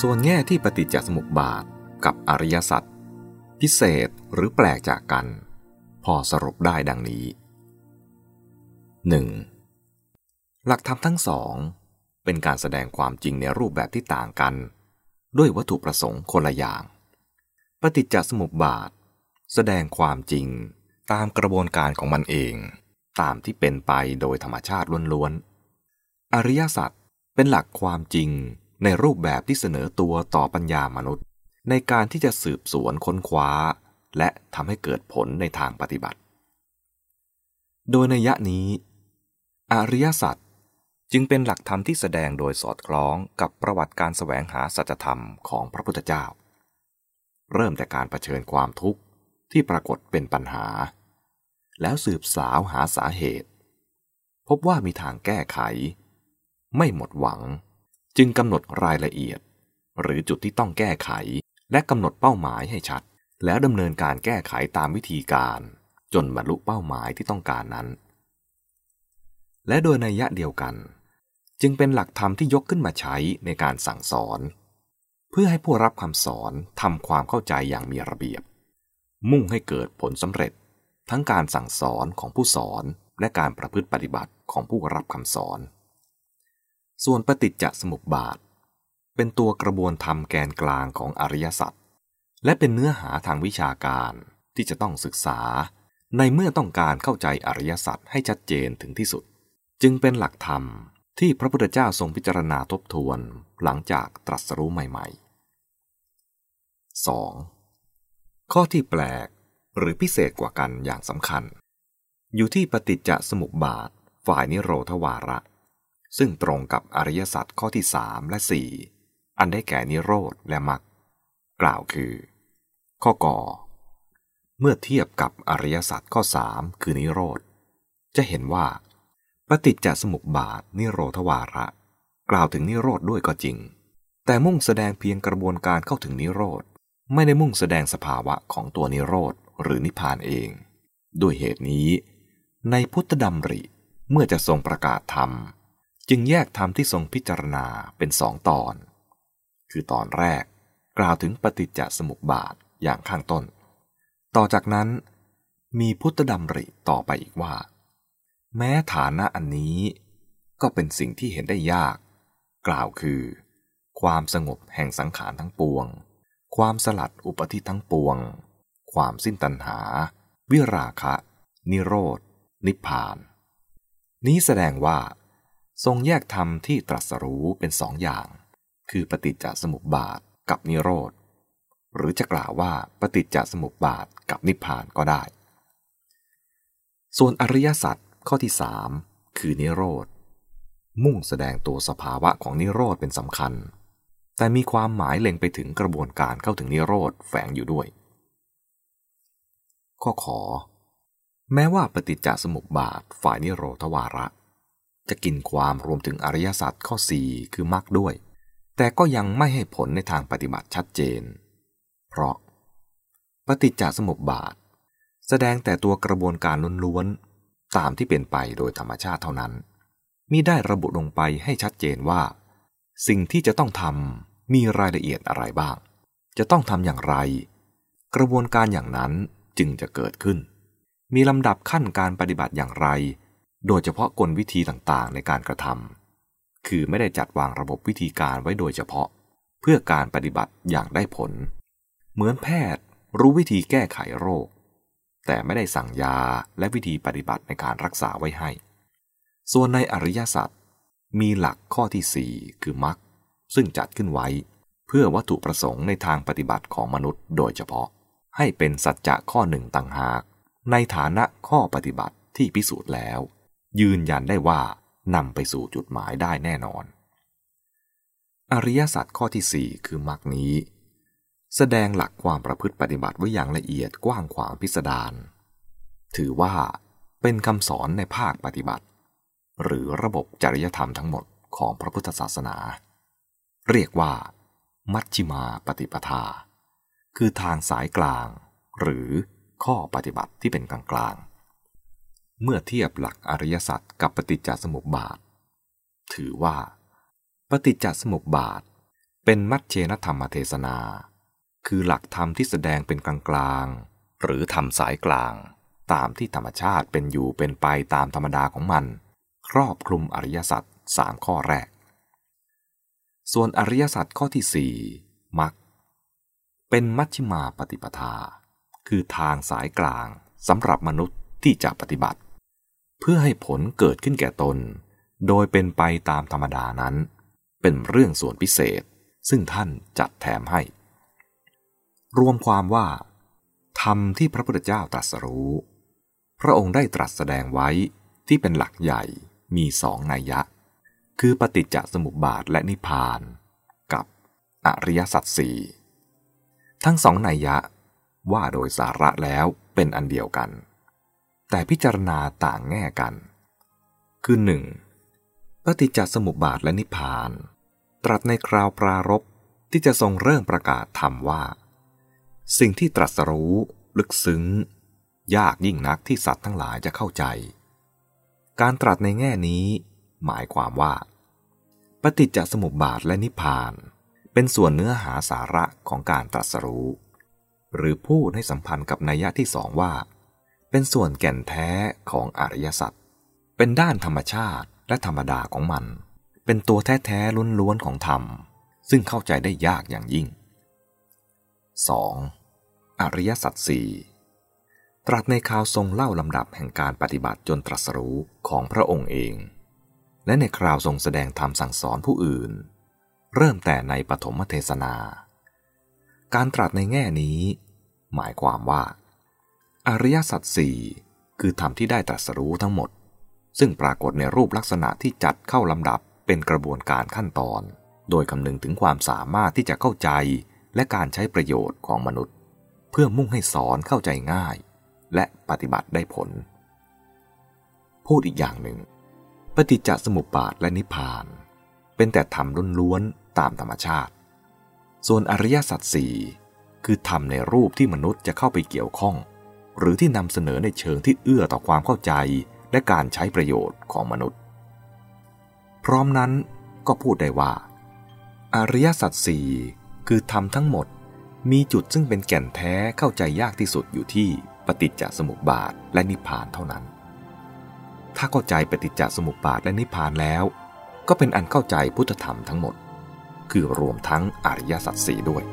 ส่วนแง่ที่ปฏิจจสมุปบาทกับอริยสัจพิเศษหรือแปลกจากกัน พอสรุปได้ดังนี้ 1. หลักธรรมทั้งสอง เป็นการแสดงความจริงในรูปแบบที่ต่างกัน ด้วยวัตถุประสงค์คนละอย่าง ปฏิจจสมุปบาท แสดงความจริงตามกระบวนการของมันเอง ตามที่เป็นไปโดยธรรมชาติล้วนๆอริยสัจเป็นหลักความจริง ในรูปแบบที่เสนอตัวต่อปัญญามนุษย์ ในการที่จะสืบสวนค้นคว้า และทำให้เกิดผลในทางปฏิบัติ โดยในยะนี้ อริยสัจจึงเป็นหลักธรรมที่แสดงโดยสอดคล้องกับประวัติการแสวงหาสัจธรรมของพระพุทธเจ้า เริ่มแต่การรเผชิญความทุกข์ที่ปรากฏเป็นปัญหา แล้วสืบสาวหาสาเหตุ พบว่ามีทางแก้ไข ไม่หมดหวัง จึงกำหนดรายละเอียด หรือจุดที่ต้องแก้ไข และกำหนดเป้าหมายให้ชัด แล้วดำเนินการแก้ไขตามวิธีการ จนบรรลุเป้าหมายที่ต้องการนั้น และโดยในยะเดียวกัน จึงเป็นหลักธรรมที่ยกขึ้นมาใช้ในการสั่งสอน เพื่อให้ผู้รับคำสอนทำความเข้าใจอย่างมีระเบียบ มุ่งให้เกิดผลสำเร็จ ทั้งการสั่งสอนของผู้สอนและการประพฤติปฏิบัติของผู้รับคำสอน ส่วนปฏิจจสมุปบาท เป็นตัวกระบวนธรรมแกนกลางของอริยสัจและเป็นเนื้อหาทางวิชาการที่จะต้องศึกษา ในเมื่อต้องการเข้าใจอริยสัจให้ชัดเจนถึงที่สุด จึงเป็นหลักธรรมที่พระพุทธเจ้าทรงพิจารณาทบทวนหลังจากตรัสรู้ใหม่ ๆ 2. ข้อที่แปลกหรือพิเศษกว่ากันอย่างสำคัญ อยู่ที่ปฏิจจสมุปบาทฝ่ายนิโรธวาระ ซึ่งตรงกับอริยสัจข้อที่สามและสี่อันได้แก่นิโรธและมรรคกล่าวคือ ข้อกอเมื่อเทียบกับอริยสัจข้อสามคือนิโรธ จะเห็นว่า ปฏิจจสมุปบาทนิโรธวาระ กล่าวถึงนิโรธด้วยก็จริง แต่มุ่งแสดงเพียงกระบวนการเข้าถึงนิโรธ ไม่ได้มุ่งแสดงสภาวะของตัวนิโรธหรือนิพพานเอง ด้วยเหตุนี้ ในพุทธดำริเมื่อจะทรงประกาศธรรม จึงแยกธรรมที่ทรงพิจารณาเป็นสองตอน คือตอนแรกกล่าวถึงปฏิจจสมุปบาทอย่างข้างต้น ต่อจากนั้น มีพุทธดำริต่อไปอีกว่า แม้ฐานะอันนี้ก็เป็นสิ่งที่เห็นได้ยาก กล่าวคือ ความสงบแห่งสังขารทั้งปวง ความสลัดอุปธิทั้งปวง ความสิ้นตัณหา วิราคะ นิโรธ นิพพาน นี้แสดงว่า ทรงแยกธรรมที่ตรัสรู้เป็นสองอย่าง คือปฏิจจสมุปบาทกับนิโรธ หรือจะกล่าวว่าปฏิจจสมุปบาทกับนิพพานก็ได้ ส่วนอริยสัจข้อที่สามคือนิโรธ มุ่งแสดงตัวสภาวะของนิโรธเป็นสำคัญ แต่มีความหมายเล็งไปถึงกระบวนการเข้าถึงนิโรธแฝงอยู่ด้วย ข้อขอ แม้ว่าปฏิจจสมุปบาทฝ่ายนิโรธวาระ จะกินความรวมถึงอริยสัจข้อ 4 คือมรรคด้วย แต่ก็ยังไม่ให้ผลในทางปฏิบัติชัดเจน เพราะ ปฏิจจสมุปบาท แสดงแต่ตัวกระบวนการล้วนๆ ตามที่เป็นไปโดยธรรมชาติเท่านั้นมิได้ระบุลงไปให้ชัดเจนว่า สิ่งที่จะต้องทำมีรายละเอียดอะไรบ้าง จะต้องทำอย่างไร กระบวนการอย่างนั้นจึงจะเกิดขึ้น มีลำดับขั้นการปฏิบัติอย่างไร โดยเฉพาะกลวิธีต่างๆในการกระทำคือไม่ได้จัดวางระบบวิธีการไว้โดยเฉพาะ เพื่อการปฏิบัติอย่างได้ผล เหมือนแพทย์รู้วิธีแก้ไขโรค แต่ไม่ได้สั่งยาและวิธีปฏิบัติในการรักษาไว้ให้ ส่วนในอริยสัจมีหลักข้อที่ 4 คือมรรคซึ่งจัดขึ้นไว้ เพื่อวัตถุประสงค์ในทางปฏิบัติของมนุษย์โดยเฉพาะ ให้เป็นสัจจะข้อหนึ่งต่างหาก ในฐานะข้อปฏิบัติที่พิสูจน์แล้ว ยืนยันได้ว่านำไปสู่จุดหมายได้แน่นอน อริยสัจข้อที่สี่คือมรรคนี้ แสดงหลักความประพฤติปฏิบัติไว้อย่างละเอียดกว้างขวางพิสดารถือว่าเป็นคำสอนในภาคปฏิบัติ หรือระบบจริยธรรมทั้งหมดของพระพุทธศาสนา เรียกว่า มัชชิมาปฏิปทา คือทางสายกลาง หรือข้อปฏิบัติที่เป็นกลางกลาง เมื่อเทียบหลักอริยสัจกับปฏิจจสมุปบาท ถือว่า ปฏิจจสมุปบาท เป็นมัชเชนธรรมเทศนา คือหลักธรรมที่แสดงเป็นกลางๆ หรือธรรมสายกลาง ตามที่ธรรมชาติเป็นอยู่เป็นไปตามธรรมดาของมัน ครอบคลุมอริยสัจสามข้อแรก ส่วนอริยสัจข้อที่สี่มักเป็นมัชฌิมาปฏิปทา คือทางสายกลางสำหรับมนุษย์ที่จะปฏิบัติ เพื่อให้ผลเกิดขึ้นแก่ตน โดยเป็นไปตามธรรมดานั้น เป็นเรื่องส่วนพิเศษ ซึ่งท่านจัดแถมให้ รวมความว่า ธรรมที่พระพุทธเจ้าตรัสรู้ พระองค์ได้ตรัสแสดงไว้ที่เป็นหลักใหญ่มีสองนัยยะ คือปฏิจจสมุปบาทและนิพพาน กับอริยสัจสี่ทั้งสองนัยยะว่าโดยสาระแล้วเป็นอันเดียวกัน แต่พิจารณาต่างแง่กัน คือหนึ่งปฏิจจสมุปบาทและนิพพาน ตรัสในคราวปรารบที่จะทรงเริ่มประกาศธรรมว่า สิ่งที่ตรัสรู้ลึกซึ้ง ยากยิ่งนักที่สัตว์ทั้งหลายจะเข้าใจ การตรัสในแง่นี้ หมายความว่า ปฏิจจสมุปบาทและนิพพาน เป็นส่วนเนื้อหาสาระของการตรัสรู้ หรือพูดให้สัมพันธ์กับนัยยะที่สองว่า เป็นส่วนแก่นแท้ของอริยสัจเป็นด้านธรรมชาติและธรรมดาของมัน เป็นตัวแท้ๆล้วนๆของธรรม ซึ่งเข้าใจได้ยากอย่างยิ่ง 2. อริยสัจสี่ตรัสในข่าวทรงเล่าลำดับแห่งการปฏิบัติจนตรัสรู้ของพระองค์เอง และในคราวทรงแสดงธรรมสั่งสอนผู้อื่น เริ่มแต่ในปฐมเทศนา การตรัสในแง่นี้ หมายความว่า อริยสัจสี่คือธรรมที่ได้ตรัสรู้ทั้งหมด ซึ่งปรากฏในรูปลักษณะที่จัดเข้าลำดับเป็นกระบวนการขั้นตอน โดยคำนึงถึงความสามารถที่จะเข้าใจและการใช้ประโยชน์ของมนุษย์ เพื่อมุ่งให้สอนเข้าใจง่าย และปฏิบัติได้ผล พูดอีกอย่างหนึ่ง ปฏิจจสมุปบาทและนิพพาน เป็นแต่ธรรมล้วนๆตามธรรมชาติ ส่วนอริยสัจสี่คือธรรมในรูปที่มนุษย์จะเข้าไปเกี่ยวข้อง หรือที่นำเสนอในเชิงที่เอื้อต่อความเข้าใจและการใช้ประโยชน์ของมนุษย์ พร้อมนั้นก็พูดได้ว่า อริยสัจสี่คือธรรมทั้งหมดมีจุดซึ่งเป็นแก่นแท้เข้าใจยากที่สุดอยู่ที่ปฏิจจสมุปบาทและนิพพานเท่านั้น ถ้าเข้าใจปฏิจจสมุปบาทและนิพพานแล้ว ก็เป็นอันเข้าใจพุทธธรรมทั้งหมด คือรวมทั้งอริยสัจสี่ด้วย